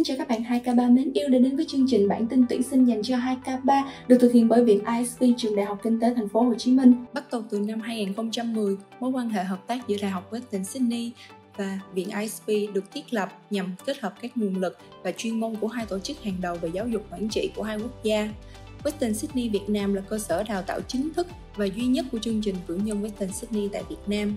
Xin chào các bạn 2K3 mến yêu đã đến với chương trình bản tin tuyển sinh dành cho 2K3 được thực hiện bởi Viện ISP Trường Đại học Kinh tế Thành phố Hồ Chí Minh. Bắt đầu từ năm 2010, mối quan hệ hợp tác giữa Đại học Western Sydney và Viện ISP được thiết lập nhằm kết hợp các nguồn lực và chuyên môn của hai tổ chức hàng đầu về giáo dục quản trị của hai quốc gia. Western Sydney Việt Nam là cơ sở đào tạo chính thức và duy nhất của chương trình cử nhân Western Sydney tại Việt Nam.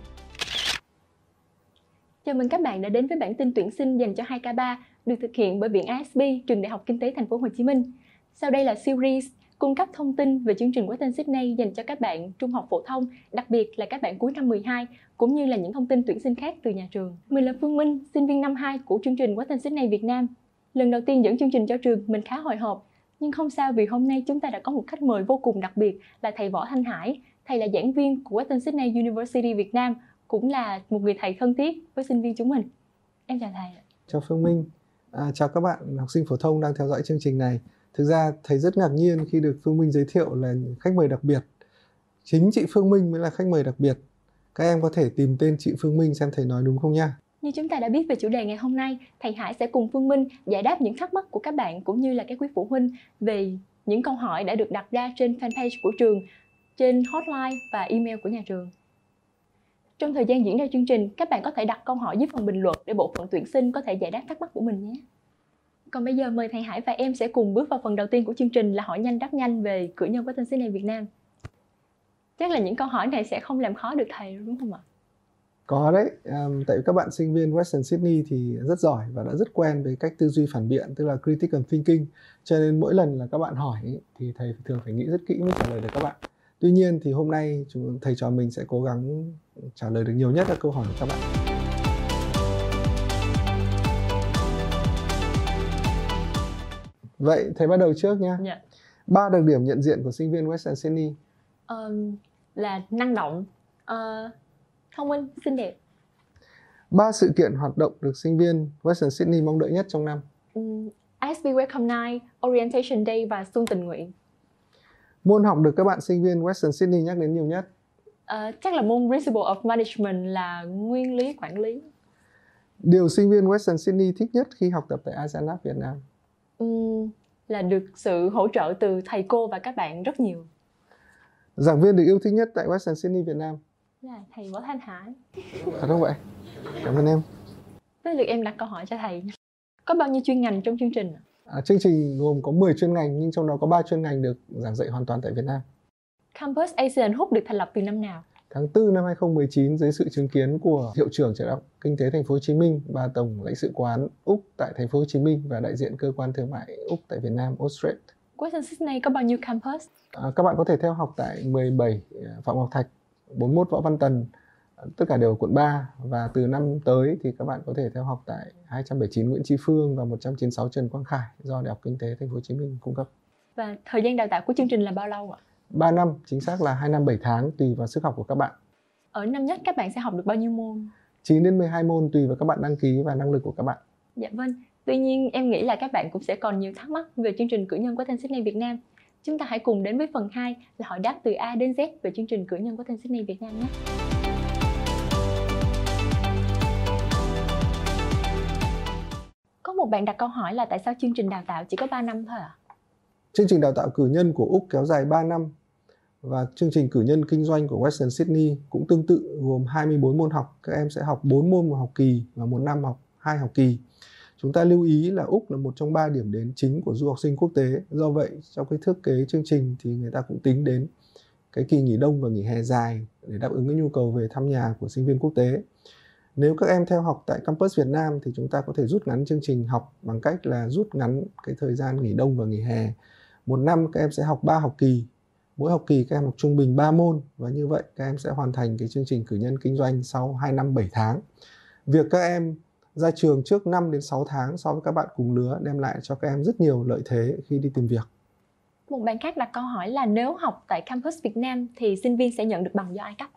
Chào mừng các bạn đã đến với bản tin tuyển sinh dành cho 2K3 được thực hiện bởi Viện ASB Trường Đại học Kinh tế Thành phố Hồ Chí Minh. Sau đây là series cung cấp thông tin về chương trình quá tên Sydney dành cho các bạn trung học phổ thông, đặc biệt là các bạn cuối năm 12, cũng như là những thông tin tuyển sinh khác từ nhà trường. Mình là Phương Minh, sinh viên năm 2 của chương trình quá tên Sydney Việt Nam. Lần đầu tiên dẫn chương trình cho trường, mình khá hồi hộp. Nhưng không sao vì hôm nay chúng ta đã có một khách mời vô cùng đặc biệt là thầy Võ Thanh Hải. Thầy là giảng viên của Western Sydney University Việt Nam, cũng là một người thầy thân thiết với sinh viên chúng mình. Em chào thầy. Chào Phương Minh. À, chào các bạn học sinh phổ thông đang theo dõi chương trình này. Thực ra thầy rất ngạc nhiên khi được Phương Minh giới thiệu là khách mời đặc biệt. Chính chị Phương Minh mới là khách mời đặc biệt. Các em có thể tìm tên chị Phương Minh xem thầy nói đúng không nha. Như chúng ta đã biết về chủ đề ngày hôm nay, thầy Hải sẽ cùng Phương Minh giải đáp những thắc mắc của các bạn cũng như là các quý phụ huynh về những câu hỏi đã được đặt ra trên fanpage của trường, trên hotline và email của nhà trường. Trong thời gian diễn ra chương trình, các bạn có thể đặt câu hỏi dưới phần bình luận để bộ phận tuyển sinh có thể giải đáp thắc mắc của mình nhé. Còn bây giờ mời thầy Hải và em sẽ cùng bước vào phần đầu tiên của chương trình là hỏi nhanh đáp nhanh về cử nhân của tên Sydney Việt Nam. Chắc là những câu hỏi này sẽ không làm khó được thầy đúng không ạ? Có đấy, um, tại các bạn sinh viên Western Sydney thì rất giỏi và đã rất quen với cách tư duy phản biện, tức là critical thinking. Cho nên mỗi lần là các bạn hỏi thì thầy thường phải nghĩ rất kỹ mới trả lời được các bạn. Tuy nhiên thì hôm nay chúng thầy trò mình sẽ cố gắng trả lời được nhiều nhất các câu hỏi của các bạn. Vậy thầy bắt đầu trước nhé. Dạ. Ba đặc điểm nhận diện của sinh viên Western Sydney. Um, là năng động, uh, thông minh, xinh đẹp. Ba sự kiện hoạt động được sinh viên Western Sydney mong đợi nhất trong năm. Um, ISB Welcome Night, Orientation Day và Xuân Tình Nguyện. Môn học được các bạn sinh viên Western Sydney nhắc đến nhiều nhất. Uh, chắc là môn Principle of Management là nguyên lý quản lý. Điều sinh viên Western Sydney thích nhất khi học tập tại ASEAN Lab Việt Nam. Um, là được sự hỗ trợ từ thầy cô và các bạn rất nhiều. Giảng viên được yêu thích nhất tại Western Sydney Việt Nam. Là thầy Võ Thanh Hải. Thật không vậy? Cảm ơn em. Tới lượt em đặt câu hỏi cho thầy. Có bao nhiêu chuyên ngành trong chương trình? À, chương trình gồm có 10 chuyên ngành nhưng trong đó có 3 chuyên ngành được giảng dạy hoàn toàn tại Việt Nam. Campus Asian Hub được thành lập từ năm nào? Tháng 4 năm 2019 dưới sự chứng kiến của hiệu trưởng trường đại học kinh tế thành phố Hồ Chí Minh và tổng lãnh sự quán Úc tại thành phố Hồ Chí Minh và đại diện cơ quan thương mại Úc tại Việt Nam Australia. Western Sydney có bao nhiêu campus? À, các bạn có thể theo học tại 17 Phạm Ngọc Thạch, 41 Võ Văn Tần, tất cả đều ở quận 3 và từ năm tới thì các bạn có thể theo học tại 279 Nguyễn Tri Phương và 196 Trần Quang Khải do Đại học Kinh tế Thành phố Hồ Chí Minh cung cấp. Và thời gian đào tạo của chương trình là bao lâu ạ? 3 năm, chính xác là 2 năm 7 tháng tùy vào sức học của các bạn. Ở năm nhất các bạn sẽ học được bao nhiêu môn? 9 đến 12 môn tùy vào các bạn đăng ký và năng lực của các bạn. Dạ vâng. Tuy nhiên em nghĩ là các bạn cũng sẽ còn nhiều thắc mắc về chương trình cử nhân của Thanh Sydney Việt Nam. Chúng ta hãy cùng đến với phần 2 là hỏi đáp từ A đến Z về chương trình cử nhân của Thanh Sydney Việt Nam nhé. Có một bạn đặt câu hỏi là tại sao chương trình đào tạo chỉ có 3 năm thôi ạ? À? Chương trình đào tạo cử nhân của Úc kéo dài 3 năm và chương trình cử nhân kinh doanh của Western Sydney cũng tương tự gồm 24 môn học. Các em sẽ học 4 môn một học kỳ và một năm học hai học kỳ. Chúng ta lưu ý là Úc là một trong ba điểm đến chính của du học sinh quốc tế. Do vậy, trong cái thiết kế chương trình thì người ta cũng tính đến cái kỳ nghỉ đông và nghỉ hè dài để đáp ứng cái nhu cầu về thăm nhà của sinh viên quốc tế. Nếu các em theo học tại campus Việt Nam thì chúng ta có thể rút ngắn chương trình học bằng cách là rút ngắn cái thời gian nghỉ đông và nghỉ hè. Một năm các em sẽ học 3 học kỳ. Mỗi học kỳ các em học trung bình 3 môn và như vậy các em sẽ hoàn thành cái chương trình cử nhân kinh doanh sau 2 năm 7 tháng. Việc các em ra trường trước 5 đến 6 tháng so với các bạn cùng lứa đem lại cho các em rất nhiều lợi thế khi đi tìm việc. Một bạn khác đặt câu hỏi là nếu học tại campus Việt Nam thì sinh viên sẽ nhận được bằng do ai cấp?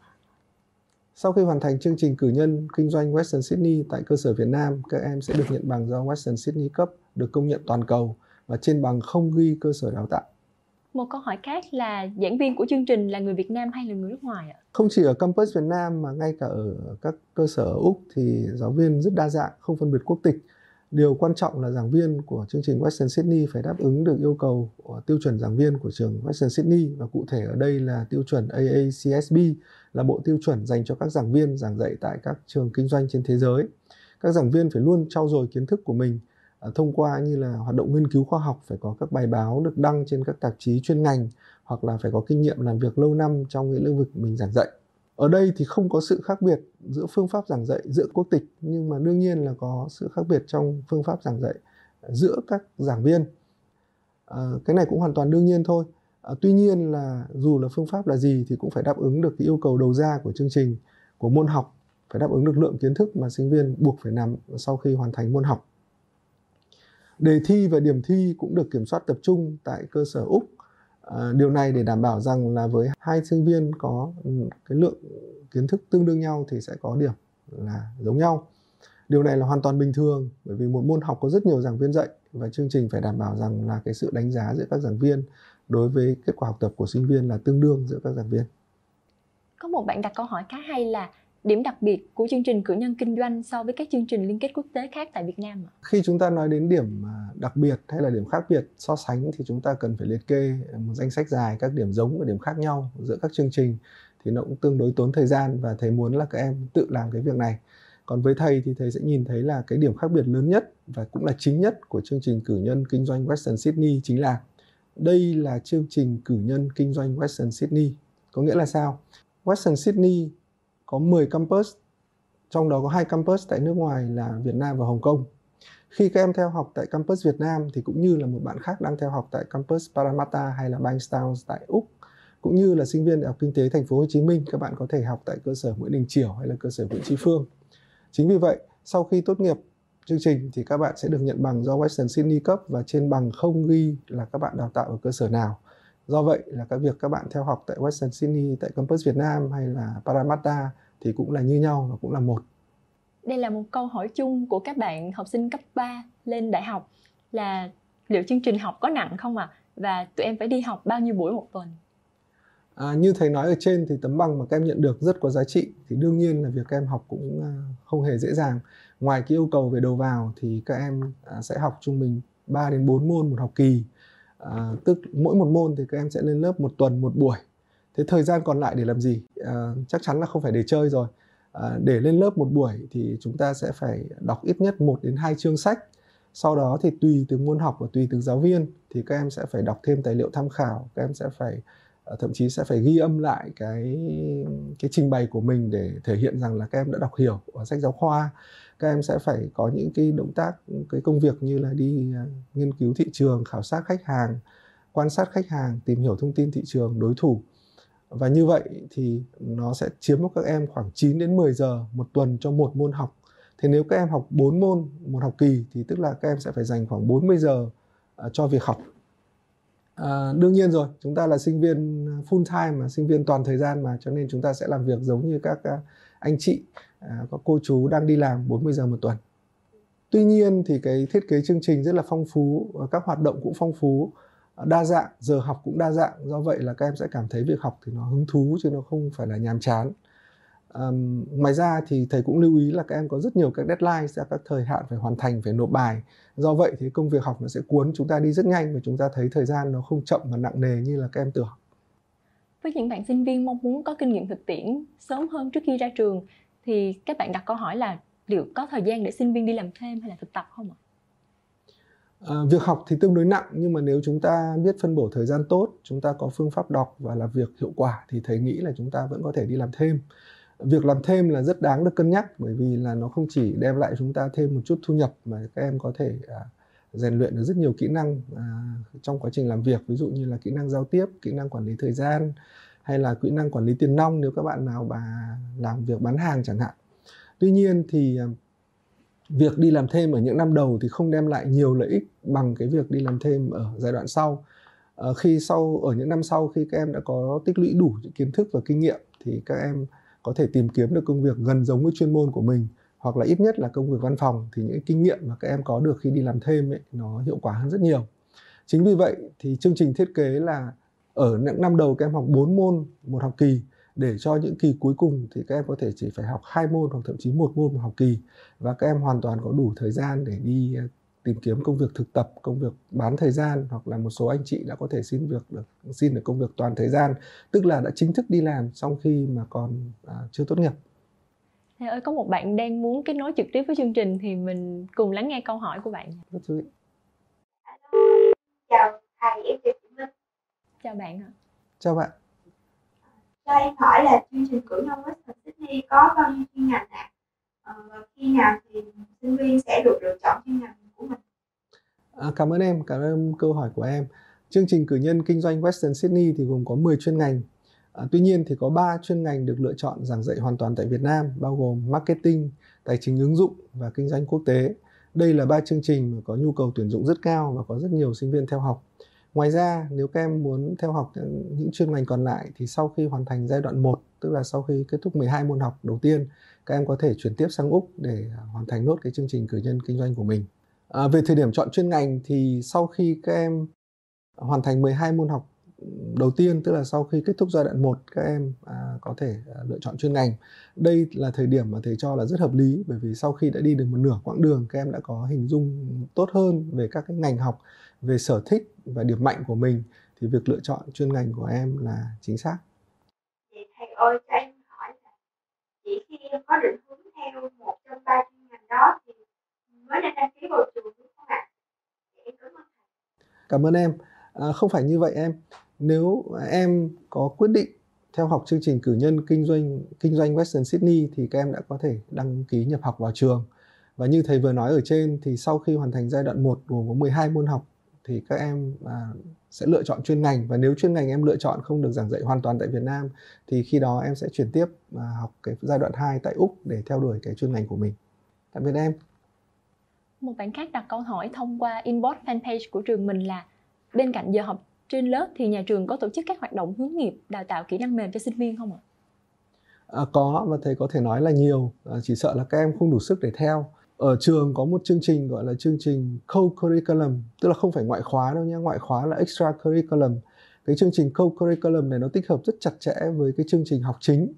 Sau khi hoàn thành chương trình cử nhân kinh doanh Western Sydney tại cơ sở Việt Nam, các em sẽ được nhận bằng do Western Sydney cấp, được công nhận toàn cầu và trên bằng không ghi cơ sở đào tạo. Một câu hỏi khác là giảng viên của chương trình là người Việt Nam hay là người nước ngoài ạ? Không chỉ ở campus Việt Nam mà ngay cả ở các cơ sở ở Úc thì giáo viên rất đa dạng, không phân biệt quốc tịch. điều quan trọng là giảng viên của chương trình Western Sydney phải đáp ứng được yêu cầu tiêu chuẩn giảng viên của trường Western Sydney và cụ thể ở đây là tiêu chuẩn AACSB là bộ tiêu chuẩn dành cho các giảng viên giảng dạy tại các trường kinh doanh trên thế giới. Các giảng viên phải luôn trau dồi kiến thức của mình À, thông qua như là hoạt động nghiên cứu khoa học phải có các bài báo được đăng trên các tạp chí chuyên ngành hoặc là phải có kinh nghiệm làm việc lâu năm trong những lĩnh vực mình giảng dạy. Ở đây thì không có sự khác biệt giữa phương pháp giảng dạy giữa quốc tịch nhưng mà đương nhiên là có sự khác biệt trong phương pháp giảng dạy giữa các giảng viên. À, cái này cũng hoàn toàn đương nhiên thôi. À, tuy nhiên là dù là phương pháp là gì thì cũng phải đáp ứng được cái yêu cầu đầu ra của chương trình của môn học phải đáp ứng được lượng kiến thức mà sinh viên buộc phải nắm sau khi hoàn thành môn học đề thi và điểm thi cũng được kiểm soát tập trung tại cơ sở úc. À, điều này để đảm bảo rằng là với hai sinh viên có ừ, cái lượng kiến thức tương đương nhau thì sẽ có điểm là giống nhau. Điều này là hoàn toàn bình thường bởi vì một môn học có rất nhiều giảng viên dạy và chương trình phải đảm bảo rằng là cái sự đánh giá giữa các giảng viên đối với kết quả học tập của sinh viên là tương đương giữa các giảng viên. Có một bạn đặt câu hỏi khá hay là điểm đặc biệt của chương trình cử nhân kinh doanh so với các chương trình liên kết quốc tế khác tại Việt Nam ạ? Khi chúng ta nói đến điểm à, đặc biệt hay là điểm khác biệt so sánh thì chúng ta cần phải liệt kê à, một danh sách dài các điểm giống và điểm khác nhau giữa các chương trình thì nó cũng tương đối tốn thời gian và thầy muốn là các em tự làm cái việc này. Còn với thầy thì thầy sẽ nhìn thấy là cái điểm khác biệt lớn nhất và cũng là chính nhất của chương trình cử nhân kinh doanh Western Sydney chính là đây là chương trình cử nhân kinh doanh Western Sydney. Có nghĩa là sao? Western Sydney có 10 campus, trong đó có hai campus tại nước ngoài là Việt Nam và Hồng Kông. Khi các em theo học tại campus Việt Nam thì cũng như là một bạn khác đang theo học tại campus Parramatta hay là Bankstown tại Úc, cũng như là sinh viên Đại học Kinh tế Thành phố Hồ Chí Minh, các bạn có thể học tại cơ sở Nguyễn Đình Chiểu hay là cơ sở Nguyễn Tri Phương. Chính vì vậy, sau khi tốt nghiệp chương trình thì các bạn sẽ được nhận bằng do Western Sydney cấp và trên bằng không ghi là các bạn đào tạo ở cơ sở nào. Do vậy là các việc các bạn theo học tại Western Sydney, tại campus Việt Nam hay là Parramatta thì cũng là như nhau và cũng là một. Đây là một câu hỏi chung của các bạn học sinh cấp 3 lên đại học là liệu chương trình học có nặng không ạ? À? Và tụi em phải đi học bao nhiêu buổi một tuần? À, như thầy nói ở trên thì tấm bằng mà các em nhận được rất có giá trị thì đương nhiên là việc các em học cũng à, không hề dễ dàng. Ngoài cái yêu cầu về đầu vào thì các em à, sẽ học trung bình 3 đến 4 môn một học kỳ à, tức mỗi một môn thì các em sẽ lên lớp một tuần một buổi. Thế thời gian còn lại để làm gì? À, chắc chắn là không phải để chơi rồi. À, để lên lớp một buổi thì chúng ta sẽ phải đọc ít nhất một đến hai chương sách. Sau đó thì tùy từng môn học và tùy từng giáo viên thì các em sẽ phải đọc thêm tài liệu tham khảo các em sẽ phải Ờ, thậm chí sẽ phải ghi âm lại cái cái trình bày của mình để thể hiện rằng là các em đã đọc hiểu ở sách giáo khoa. Các em sẽ phải có những cái động tác, cái công việc như là đi ờ, nghiên cứu thị trường, khảo sát khách hàng, quan sát khách hàng, tìm hiểu thông tin thị trường, đối thủ. Và như vậy thì nó sẽ chiếm của các em khoảng 9 đến 10 giờ một tuần cho một môn học. Thế nếu các em học 4 môn, một học kỳ thì tức là các em sẽ phải dành khoảng 40 giờ ờ, cho việc học. À, đương nhiên rồi, chúng ta là sinh viên ờ, full time mà sinh viên toàn thời gian mà cho nên chúng ta sẽ làm việc giống như các ờ, anh chị các cô chú đang đi làm 40 giờ một tuần. Tuy nhiên thì cái thiết kế chương trình rất là phong phú các hoạt động cũng phong phú, đa dạng, giờ học cũng đa dạng. Do vậy là các em sẽ cảm thấy việc học thì nó hứng thú chứ nó không phải là nhàm chán. Um, ngoài ra thì thầy cũng lưu ý là các em có rất nhiều các deadline ra các thời hạn phải hoàn thành phải nộp bài do vậy thì công việc học nó sẽ cuốn chúng ta đi rất nhanh và chúng ta thấy thời gian nó không chậm và nặng nề như là các em tưởng với những bạn sinh viên mong muốn có kinh nghiệm thực tiễn sớm hơn trước khi ra trường thì các bạn đặt câu hỏi là liệu có thời gian để sinh viên đi làm thêm hay là thực tập không ạ? À, việc học thì tương đối nặng nhưng mà nếu chúng ta biết phân bổ thời gian tốt, chúng ta có phương pháp đọc và làm việc hiệu quả thì thầy nghĩ là chúng ta vẫn có thể đi làm thêm. Việc làm thêm là rất đáng được cân nhắc bởi vì là nó không chỉ đem lại chúng ta thêm một chút thu nhập mà các em có thể à, rèn luyện được rất nhiều kỹ năng à, trong quá trình làm việc. Ví dụ như là kỹ năng giao tiếp, kỹ năng quản lý thời gian, hay là kỹ năng quản lý tiền nong nếu các bạn nào bà làm việc bán hàng chẳng hạn. Tuy nhiên thì à, việc đi làm thêm ở những năm đầu thì không đem lại nhiều lợi ích bằng cái việc đi làm thêm ở giai đoạn sau. À, khi sau ở những năm sau khi các em đã có tích lũy đủ kiến thức và kinh nghiệm thì các em có thể tìm kiếm được công việc gần giống với chuyên môn của mình hoặc là ít nhất là công việc văn phòng thì những kinh nghiệm mà các em có được khi đi làm thêm ấy, nó hiệu quả hơn rất nhiều. Chính vì vậy thì chương trình thiết kế là ở những năm đầu các em học 4 môn một học kỳ để cho những kỳ cuối cùng thì các em có thể chỉ phải học hai môn hoặc thậm chí một môn một học kỳ và các em hoàn toàn có đủ thời gian để đi tìm kiếm công việc thực tập, công việc bán thời gian hoặc là một số anh chị đã có thể xin việc được xin được công việc toàn thời gian, tức là đã chính thức đi làm trong khi mà còn à, chưa tốt nghiệp. Thầy ơi, có một bạn đang muốn kết nối trực tiếp với chương trình thì mình cùng lắng nghe câu hỏi của bạn. Rất. Chào thầy, em chào chị Minh. Chào bạn ạ. Chào bạn. Cho em hỏi là chương trình cử nhân Western Sydney có bao nhiêu chuyên ngành ạ? À? và khi nào thì sinh viên sẽ được lựa chọn chuyên ngành của mình? À, cảm ơn em, cảm ơn câu hỏi của em. Chương trình cử nhân kinh doanh Western Sydney thì gồm có 10 chuyên ngành. À, tuy nhiên thì có 3 chuyên ngành được lựa chọn giảng dạy hoàn toàn tại Việt Nam, bao gồm marketing, tài chính ứng dụng và kinh doanh quốc tế. Đây là ba chương trình mà có nhu cầu tuyển dụng rất cao và có rất nhiều sinh viên theo học. Ngoài ra, nếu các em muốn theo học những chuyên ngành còn lại thì sau khi hoàn thành giai đoạn 1, tức là sau khi kết thúc 12 môn học đầu tiên, các em có thể chuyển tiếp sang Úc để hoàn thành nốt cái chương trình cử nhân kinh doanh của mình. À, về thời điểm chọn chuyên ngành thì sau khi các em hoàn thành 12 môn học đầu tiên tức là sau khi kết thúc giai đoạn 1 các em à, có thể à, lựa chọn chuyên ngành. Đây là thời điểm mà thầy cho là rất hợp lý bởi vì sau khi đã đi được một nửa quãng đường các em đã có hình dung tốt hơn về các cái ngành học, về sở thích và điểm mạnh của mình thì việc lựa chọn chuyên ngành của em là chính xác. Vậy thầy ơi cho em hỏi là chỉ khi em có định hướng theo một trong ba chuyên ngành đó mới đăng ký vào trường đúng không ạ? Em cảm ơn. Cảm ơn em. À, không phải như vậy em nếu em có quyết định theo học chương trình cử nhân kinh doanh kinh doanh Western Sydney thì các em đã có thể đăng ký nhập học vào trường. Và như thầy vừa nói ở trên thì sau khi hoàn thành giai đoạn 1 gồm có 12 môn học thì các em à, sẽ lựa chọn chuyên ngành và nếu chuyên ngành em lựa chọn không được giảng dạy hoàn toàn tại Việt Nam thì khi đó em sẽ chuyển tiếp à, học cái giai đoạn 2 tại Úc để theo đuổi cái chuyên ngành của mình. Tạm biệt em. Một bạn khác đặt câu hỏi thông qua inbox fanpage của trường mình là bên cạnh giờ học trên lớp thì nhà trường có tổ chức các hoạt động hướng nghiệp đào tạo kỹ năng mềm cho sinh viên không ạ? À, có và thầy có thể nói là nhiều. À, chỉ sợ là các em không đủ sức để theo. Ở trường có một chương trình gọi là chương trình co-curriculum tức là không phải ngoại khóa đâu nhé ngoại khóa là extra curriculum cái chương trình co-curriculum này nó tích hợp rất chặt chẽ với cái chương trình học chính.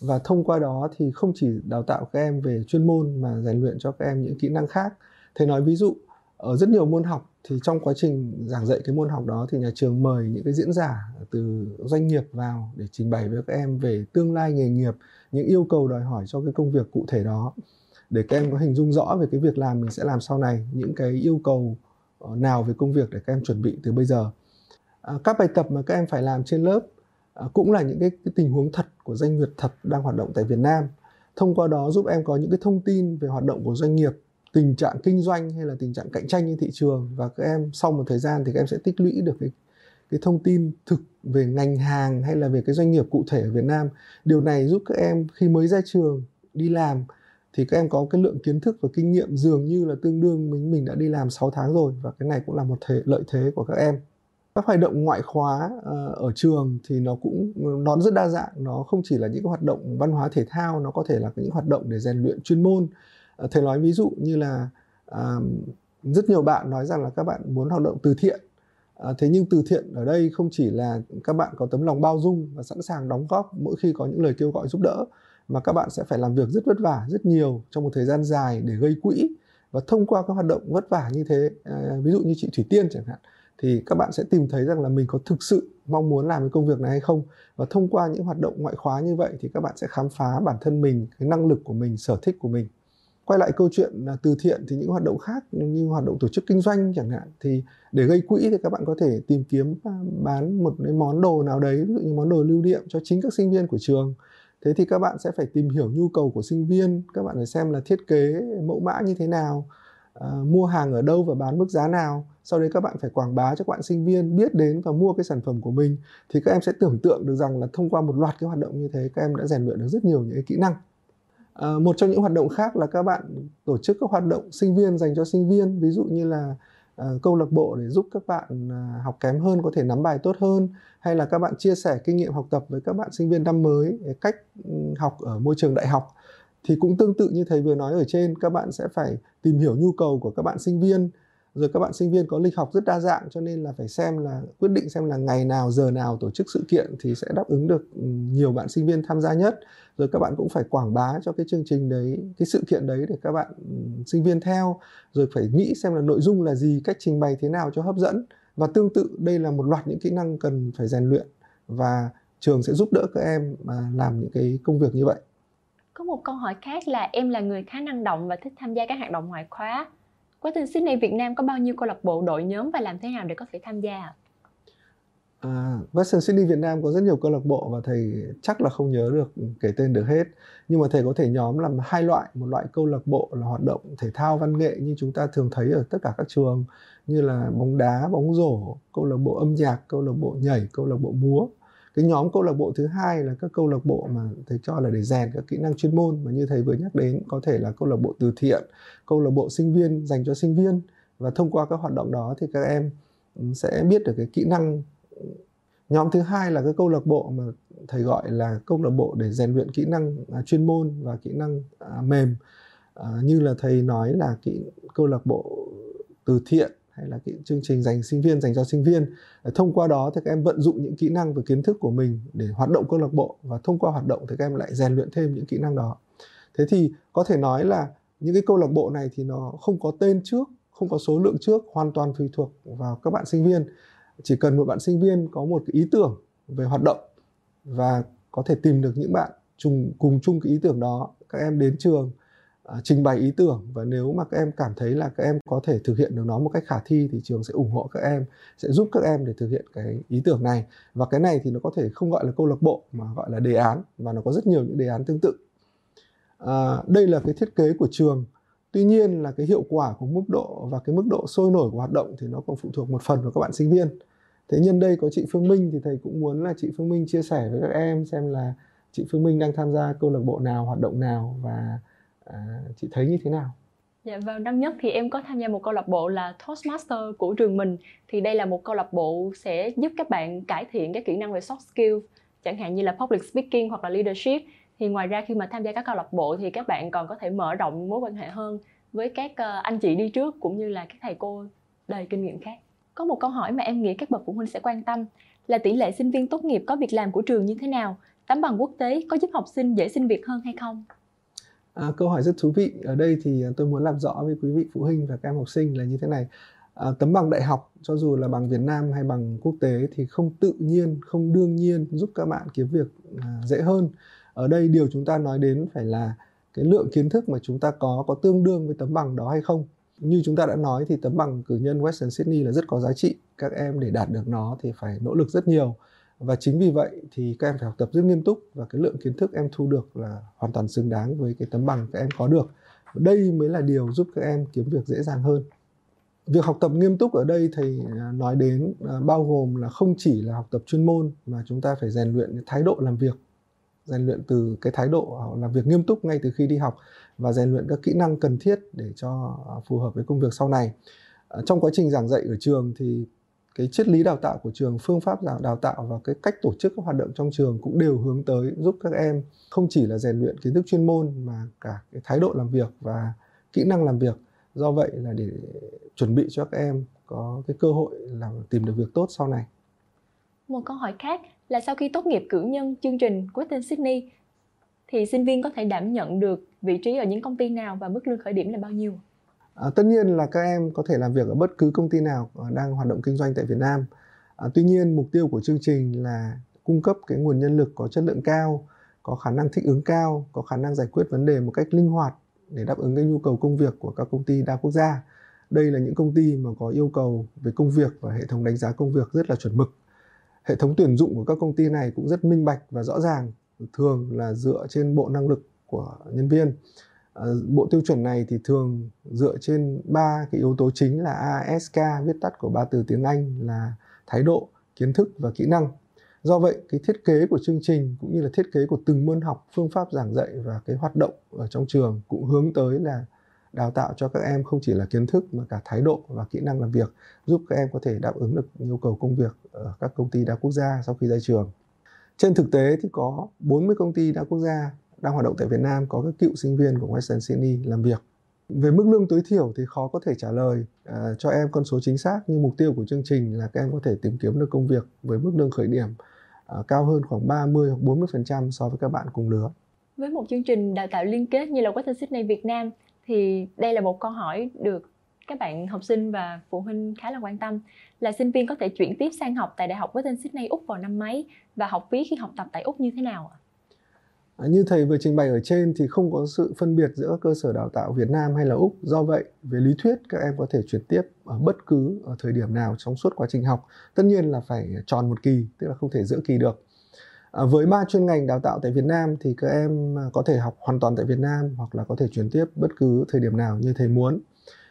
Và thông qua đó thì không chỉ đào tạo các em về chuyên môn mà rèn luyện cho các em những kỹ năng khác thầy nói ví dụ ở rất nhiều môn học thì trong quá trình giảng dạy cái môn học đó thì nhà trường mời những cái diễn giả từ doanh nghiệp vào để trình bày với các em về tương lai nghề nghiệp những yêu cầu đòi hỏi cho cái công việc cụ thể đó để các em có hình dung rõ về cái việc làm mình sẽ làm sau này những cái yêu cầu ờ, nào về công việc để các em chuẩn bị từ bây giờ. À, các bài tập mà các em phải làm trên lớp à, cũng là những cái, cái tình huống thật của doanh nghiệp thật đang hoạt động tại Việt Nam. Thông qua đó giúp em có những cái thông tin về hoạt động của doanh nghiệp tình trạng kinh doanh hay là tình trạng cạnh tranh trên thị trường và các em sau một thời gian thì các em sẽ tích lũy được cái cái thông tin thực về ngành hàng hay là về cái doanh nghiệp cụ thể ở Việt Nam. Điều này giúp các em khi mới ra trường đi làm thì các em có cái lượng kiến thức và kinh nghiệm dường như là tương đương mình mình đã đi làm 6 tháng rồi và cái này cũng là một thế, lợi thế của các em. Các hoạt động ngoại khóa ờ, ở trường thì nó cũng nó rất đa dạng, nó không chỉ là những cái hoạt động văn hóa thể thao, nó có thể là những hoạt động để rèn luyện chuyên môn Ờ, thầy nói ví dụ như là à, rất nhiều bạn nói rằng là các bạn muốn hoạt động từ thiện. À, thế nhưng từ thiện ở đây không chỉ là các bạn có tấm lòng bao dung và sẵn sàng đóng góp mỗi khi có những lời kêu gọi giúp đỡ mà các bạn sẽ phải làm việc rất vất vả rất nhiều trong một thời gian dài để gây quỹ. Và thông qua các hoạt động vất vả như thế à, ví dụ như chị thủy tiên chẳng hạn thì các bạn sẽ tìm thấy rằng là mình có thực sự mong muốn làm cái công việc này hay không. Và thông qua những hoạt động ngoại khóa như vậy thì các bạn sẽ khám phá bản thân mình cái năng lực của mình sở thích của mình quay lại câu chuyện là từ thiện thì những hoạt động khác như hoạt động tổ chức kinh doanh chẳng hạn thì để gây quỹ thì các bạn có thể tìm kiếm à, bán một cái món đồ nào đấy ví dụ như món đồ lưu niệm cho chính các sinh viên của trường. Thế thì các bạn sẽ phải tìm hiểu nhu cầu của sinh viên các bạn phải xem là thiết kế mẫu mã như thế nào à, mua hàng ở đâu và bán mức giá nào. Sau đấy các bạn phải quảng bá cho các bạn sinh viên biết đến và mua cái sản phẩm của mình. Thì các em sẽ tưởng tượng được rằng là thông qua một loạt cái hoạt động như thế các em đã rèn luyện được rất nhiều những cái kỹ năng. À, một trong những hoạt động khác là các bạn tổ chức các hoạt động sinh viên dành cho sinh viên ví dụ như là uh, câu lạc bộ để giúp các bạn uh, học kém hơn có thể nắm bài tốt hơn hay là các bạn chia sẻ kinh nghiệm học tập với các bạn sinh viên năm mới cách ừ, học ở môi trường đại học. Thì cũng tương tự như thầy vừa nói ở trên các bạn sẽ phải tìm hiểu nhu cầu của các bạn sinh viên rồi các bạn sinh viên có lịch học rất đa dạng, cho nên là phải xem là, quyết định xem là ngày nào, giờ nào tổ chức sự kiện thì sẽ đáp ứng được ừ, nhiều bạn sinh viên tham gia nhất. Rồi các bạn cũng phải quảng bá cho cái chương trình đấy, cái sự kiện đấy để các bạn ừ, sinh viên theo. Rồi phải nghĩ xem là nội dung là gì, cách trình bày thế nào cho hấp dẫn. Và tương tự, đây là một loạt những kỹ năng cần phải rèn luyện và trường sẽ giúp đỡ các em mà làm những cái công việc như vậy. Có một câu hỏi khác là em là người khá năng động và thích tham gia các hoạt động ngoại khóa quá trình Sydney Việt Nam có bao nhiêu câu lạc bộ đội nhóm và làm thế nào để có thể tham gia ạ? À, Western Sydney Việt Nam có rất nhiều câu lạc bộ và thầy chắc là không nhớ được kể tên được hết nhưng mà thầy có thể nhóm làm hai loại một loại câu lạc bộ là hoạt động thể thao văn nghệ như chúng ta thường thấy ở tất cả các trường như là bóng đá bóng rổ câu lạc bộ âm nhạc câu lạc bộ nhảy câu lạc bộ múa cái nhóm câu lạc bộ thứ hai là các câu lạc bộ mà thầy cho là để rèn các kỹ năng chuyên môn mà như thầy vừa nhắc đến có thể là câu lạc bộ từ thiện câu lạc bộ sinh viên dành cho sinh viên. Và thông qua các hoạt động đó thì các em ừ, sẽ biết được cái kỹ năng ừ, nhóm thứ hai là cái câu lạc bộ mà thầy gọi là câu lạc bộ để rèn luyện kỹ năng à, chuyên môn và kỹ năng à, mềm. À, như là thầy nói là kỹ câu lạc bộ từ thiện hay là cái chương trình dành sinh viên dành cho sinh viên. Ờ, thông qua đó thì các em vận dụng những kỹ năng và kiến thức của mình để hoạt động câu lạc bộ và thông qua hoạt động thì các em lại rèn luyện thêm những kỹ năng đó. Thế thì có thể nói là những cái câu lạc bộ này thì nó không có tên trước, không có số lượng trước, hoàn toàn tùy thuộc vào các bạn sinh viên. Chỉ cần một bạn sinh viên có một cái ý tưởng về hoạt động và có thể tìm được những bạn chung, cùng chung cái ý tưởng đó, các em đến trường À, trình bày ý tưởng. Và nếu mà các em cảm thấy là các em có thể thực hiện được nó một cách khả thi thì trường sẽ ủng hộ các em sẽ giúp các em để thực hiện cái ý tưởng này. Và cái này thì nó có thể không gọi là câu lạc bộ mà gọi là đề án và nó có rất nhiều những đề án tương tự. À, đây là cái thiết kế của trường. Tuy nhiên là cái hiệu quả của mức độ và cái mức độ sôi nổi của hoạt động thì nó còn phụ thuộc một phần vào các bạn sinh viên. Thế nhân đây có chị Phương Minh thì thầy cũng muốn là chị Phương Minh chia sẻ với các em xem là chị Phương Minh đang tham gia câu lạc bộ nào hoạt động nào và à, chị thấy như thế nào? Dạ vào năm nhất thì em có tham gia một câu lạc bộ là Toastmaster của trường mình. Thì đây là một câu lạc bộ sẽ giúp các bạn cải thiện các kỹ năng về soft skill chẳng hạn như là public speaking hoặc là leadership. Thì ngoài ra khi mà tham gia các câu lạc bộ thì các bạn còn có thể mở rộng mối quan hệ hơn với các ờ, anh chị đi trước cũng như là các thầy cô đầy kinh nghiệm khác. Có một câu hỏi mà em nghĩ các bậc phụ huynh sẽ quan tâm là tỷ lệ sinh viên tốt nghiệp có việc làm của trường như thế nào? Tấm bằng quốc tế có giúp học sinh dễ xin việc hơn hay không? À, câu hỏi rất thú vị. Ở đây thì à, tôi muốn làm rõ với quý vị phụ huynh và các em học sinh là như thế này. À, tấm bằng đại học cho dù là bằng Việt Nam hay bằng quốc tế thì không tự nhiên, không đương nhiên giúp các bạn kiếm việc à, dễ hơn. Ở đây điều chúng ta nói đến phải là cái lượng kiến thức mà chúng ta có có tương đương với tấm bằng đó hay không. Như chúng ta đã nói thì tấm bằng cử nhân Western Sydney là rất có giá trị. Các em để đạt được nó thì phải nỗ lực rất nhiều và chính vì vậy thì các em phải học tập rất nghiêm túc và cái lượng kiến thức em thu được là hoàn toàn xứng đáng với cái tấm bằng các em có được. Đây mới là điều giúp các em kiếm việc dễ dàng hơn. Việc học tập nghiêm túc ở đây thầy à, nói đến à, bao gồm là không chỉ là học tập chuyên môn mà chúng ta phải rèn luyện thái độ làm việc, rèn luyện từ cái thái độ à, làm việc nghiêm túc ngay từ khi đi học và rèn luyện các kỹ năng cần thiết để cho phù hợp với công việc sau này. Ờ, trong quá trình giảng dạy ở trường thì cái triết lý đào tạo của trường, phương pháp đào tạo và cái cách tổ chức các hoạt động trong trường cũng đều hướng tới giúp các em không chỉ là rèn luyện kiến thức chuyên môn mà cả cái thái độ làm việc và kỹ năng làm việc do vậy là để chuẩn bị cho các em có cái cơ hội làm tìm được việc tốt sau này một câu hỏi khác là sau khi tốt nghiệp cử nhân chương trình Western Sydney, thì sinh viên có thể đảm nhận được vị trí ở những công ty nào và mức lương khởi điểm là bao nhiêu? À, tất nhiên là các em có thể làm việc ở bất cứ công ty nào ờ, đang hoạt động kinh doanh tại Việt Nam. À, tuy nhiên mục tiêu của chương trình là cung cấp cái nguồn nhân lực có chất lượng cao, có khả năng thích ứng cao, có khả năng giải quyết vấn đề một cách linh hoạt để đáp ứng cái nhu cầu công việc của các công ty đa quốc gia. Đây là những công ty mà có yêu cầu về công việc và hệ thống đánh giá công việc rất là chuẩn mực. Hệ thống tuyển dụng của các công ty này cũng rất minh bạch và rõ ràng, thường là dựa trên bộ năng lực của nhân viên Ờ, bộ tiêu chuẩn này thì thường dựa trên ba cái yếu tố chính là ASK viết tắt của ba từ tiếng Anh là thái độ, kiến thức và kỹ năng. Do vậy, cái thiết kế của chương trình cũng như là thiết kế của từng môn học, phương pháp giảng dạy và cái hoạt động ở trong trường cũng hướng tới là đào tạo cho các em không chỉ là kiến thức mà cả thái độ và kỹ năng làm việc, giúp các em có thể đáp ứng được yêu cầu công việc ở các công ty đa quốc gia sau khi ra trường. Trên thực tế thì có 40 công ty đa quốc gia đang hoạt động tại Việt Nam có các cựu sinh viên của Western Sydney làm việc về mức lương tối thiểu thì khó có thể trả lời uh, cho em con số chính xác nhưng mục tiêu của chương trình là các em có thể tìm kiếm được công việc với mức lương khởi điểm uh, cao hơn khoảng 30 hoặc 40% so với các bạn cùng lứa. Với một chương trình đào tạo liên kết như là Western Sydney Việt Nam thì đây là một câu hỏi được các bạn học sinh và phụ huynh khá là quan tâm là sinh viên có thể chuyển tiếp sang học tại Đại học Western Sydney Úc vào năm mấy và học phí khi học tập tại Úc như thế nào ạ? À, như thầy vừa trình bày ở trên thì không có sự phân biệt giữa cơ sở đào tạo Việt Nam hay là Úc. Do vậy, về lý thuyết các em có thể chuyển tiếp ở bất cứ ở thời điểm nào trong suốt quá trình học. Tất nhiên là phải tròn một kỳ, tức là không thể giữa kỳ được. À, với ba chuyên ngành đào tạo tại Việt Nam thì các em à, có thể học hoàn toàn tại Việt Nam hoặc là có thể chuyển tiếp bất cứ thời điểm nào như thầy muốn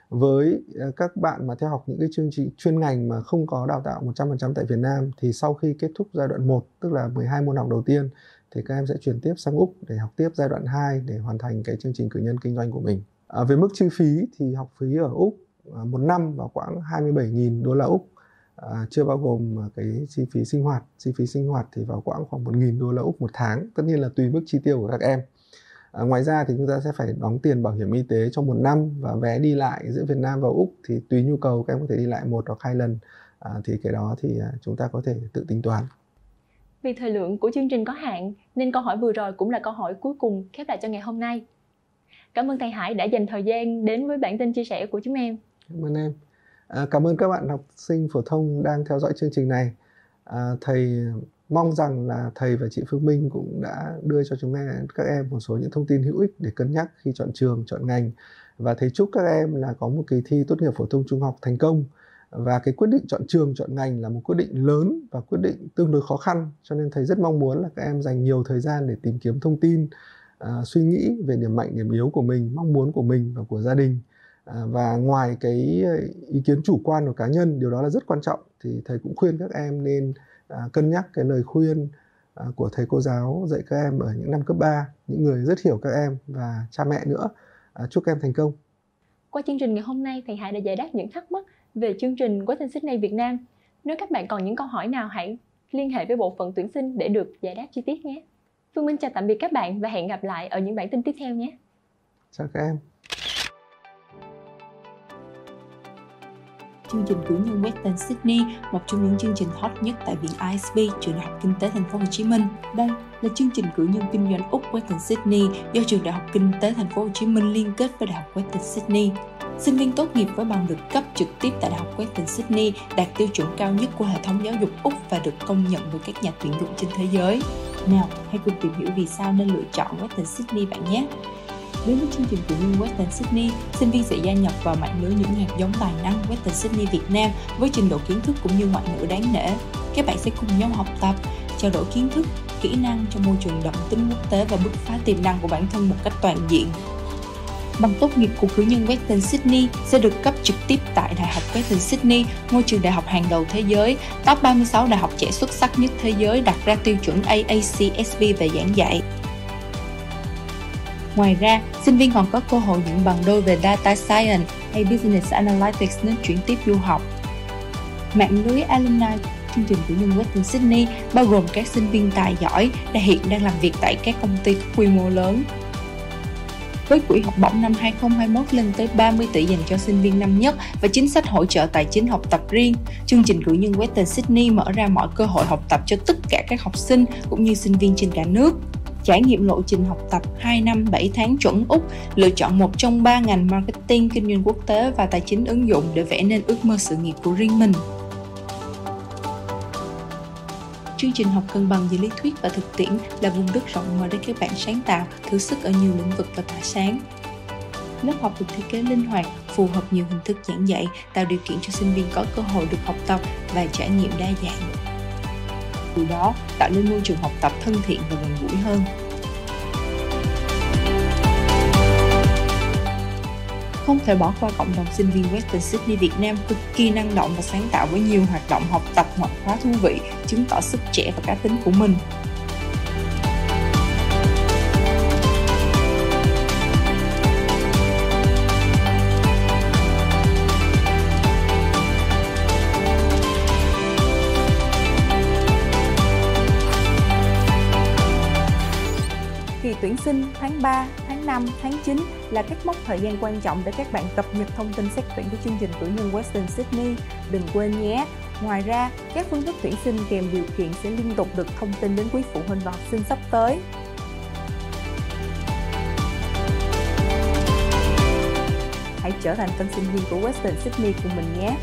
với à, các bạn mà theo học những cái chương trình chuyên ngành mà không có đào tạo 100% tại Việt Nam thì sau khi kết thúc giai đoạn 1 tức là 12 môn học đầu tiên thì các em sẽ chuyển tiếp sang Úc để học tiếp giai đoạn 2 để hoàn thành cái chương trình cử nhân kinh doanh của mình. À, về mức chi phí thì học phí ở Úc à, một năm vào khoảng 27.000 đô la Úc à, chưa bao gồm à, cái chi phí sinh hoạt. Chi phí sinh hoạt thì vào khoảng khoảng 1.000 đô la Úc một tháng. Tất nhiên là tùy mức chi tiêu của các em. À, ngoài ra thì chúng ta sẽ phải đóng tiền bảo hiểm y tế trong một năm và vé đi lại giữa Việt Nam và Úc thì tùy nhu cầu các em có thể đi lại một hoặc hai lần à, thì cái đó thì à, chúng ta có thể tự tính toán. Vì thời lượng của chương trình có hạn nên câu hỏi vừa rồi cũng là câu hỏi cuối cùng khép lại cho ngày hôm nay. Cảm ơn thầy Hải đã dành thời gian đến với bản tin chia sẻ của chúng em. Cảm ơn em. À, cảm ơn các bạn học sinh phổ thông đang theo dõi chương trình này. À, thầy mong rằng là thầy và chị Phương Minh cũng đã đưa cho chúng em các em một số những thông tin hữu ích để cân nhắc khi chọn trường, chọn ngành và thầy chúc các em là có một kỳ thi tốt nghiệp phổ thông trung học thành công và cái quyết định chọn trường chọn ngành là một quyết định lớn và quyết định tương đối khó khăn cho nên thầy rất mong muốn là các em dành nhiều thời gian để tìm kiếm thông tin uh, suy nghĩ về điểm mạnh điểm yếu của mình mong muốn của mình và của gia đình uh, và ngoài cái ờ, ý kiến chủ quan của cá nhân điều đó là rất quan trọng thì thầy cũng khuyên các em nên à, cân nhắc cái lời khuyên à, của thầy cô giáo dạy các em ở những năm cấp 3, những người rất hiểu các em và cha mẹ nữa. À, chúc các em thành công. Qua chương trình ngày hôm nay, thầy Hải đã giải đáp những thắc mắc về chương trình Quá trình Sydney Việt Nam. Nếu các bạn còn những câu hỏi nào hãy liên hệ với bộ phận tuyển sinh để được giải đáp chi tiết nhé. Phương Minh chào tạm biệt các bạn và hẹn gặp lại ở những bản tin tiếp theo nhé. Chào các em. chương trình cử nhân Western Sydney, một trong những chương trình hot nhất tại Viện ISB, trường Đại học Kinh tế Thành phố Hồ Chí Minh. Đây là chương trình cử nhân kinh doanh Úc Western Sydney do trường Đại học Kinh tế Thành phố Hồ Chí Minh liên kết với Đại học Western Sydney. Sinh viên tốt nghiệp với bằng được cấp trực tiếp tại Đại học Western Sydney đạt tiêu chuẩn cao nhất của hệ thống giáo dục Úc và được công nhận bởi các nhà tuyển dụng trên thế giới. Nào, hãy cùng tìm hiểu vì sao nên lựa chọn Western Sydney bạn nhé. Đến với chương trình cử nhân Western Sydney, sinh viên sẽ gia nhập vào mạng lưới những hạt giống tài năng Western Sydney Việt Nam với trình độ kiến thức cũng như ngoại ngữ đáng nể. Các bạn sẽ cùng nhau học tập, trao đổi kiến thức, kỹ năng trong môi trường động tính quốc tế và bứt phá tiềm năng của bản thân một cách toàn diện. Bằng tốt nghiệp của cử nhân Western Sydney sẽ được cấp trực tiếp tại Đại học Western Sydney, ngôi trường đại học hàng đầu thế giới, top 36 đại học trẻ xuất sắc nhất thế giới đặt ra tiêu chuẩn AACSB về giảng dạy. Ngoài ra, sinh viên còn có cơ hội nhận bằng đôi về Data Science hay Business Analytics nếu chuyển tiếp du học. Mạng lưới alumni chương trình cử nhân Western Sydney bao gồm các sinh viên tài giỏi đã hiện đang làm việc tại các công ty quy mô lớn. Với quỹ học bổng năm 2021 lên tới 30 tỷ dành cho sinh viên năm nhất và chính sách hỗ trợ tài chính học tập riêng, chương trình cử nhân Western Sydney mở ra mọi cơ hội học tập cho tất cả các học sinh cũng như sinh viên trên cả nước trải nghiệm lộ trình học tập 2 năm 7 tháng chuẩn Úc, lựa chọn một trong ba ngành marketing, kinh doanh quốc tế và tài chính ứng dụng để vẽ nên ước mơ sự nghiệp của riêng mình. Chương trình học cân bằng giữa lý thuyết và thực tiễn là vùng đất rộng mở để các bạn sáng tạo, thử sức ở nhiều lĩnh vực và tỏa sáng. Lớp học được thiết kế linh hoạt, phù hợp nhiều hình thức giảng dạy, tạo điều kiện cho sinh viên có cơ hội được học tập và trải nghiệm đa dạng. Từ đó tạo nên môi trường học tập thân thiện và gần gũi hơn. Không thể bỏ qua cộng đồng sinh viên Western Sydney Việt Nam cực kỳ năng động và sáng tạo với nhiều hoạt động học tập ngoại khóa thú vị, chứng tỏ sức trẻ và cá tính của mình. Kỳ tuyển sinh tháng 3, tháng 5, tháng 9 là các mốc thời gian quan trọng để các bạn cập nhật thông tin xét tuyển của chương trình cử nhân Western Sydney. Đừng quên nhé! Ngoài ra, các phương thức tuyển sinh kèm điều kiện sẽ liên tục được thông tin đến quý phụ huynh và học sinh sắp tới. Hãy trở thành tân sinh viên của Western Sydney của mình nhé!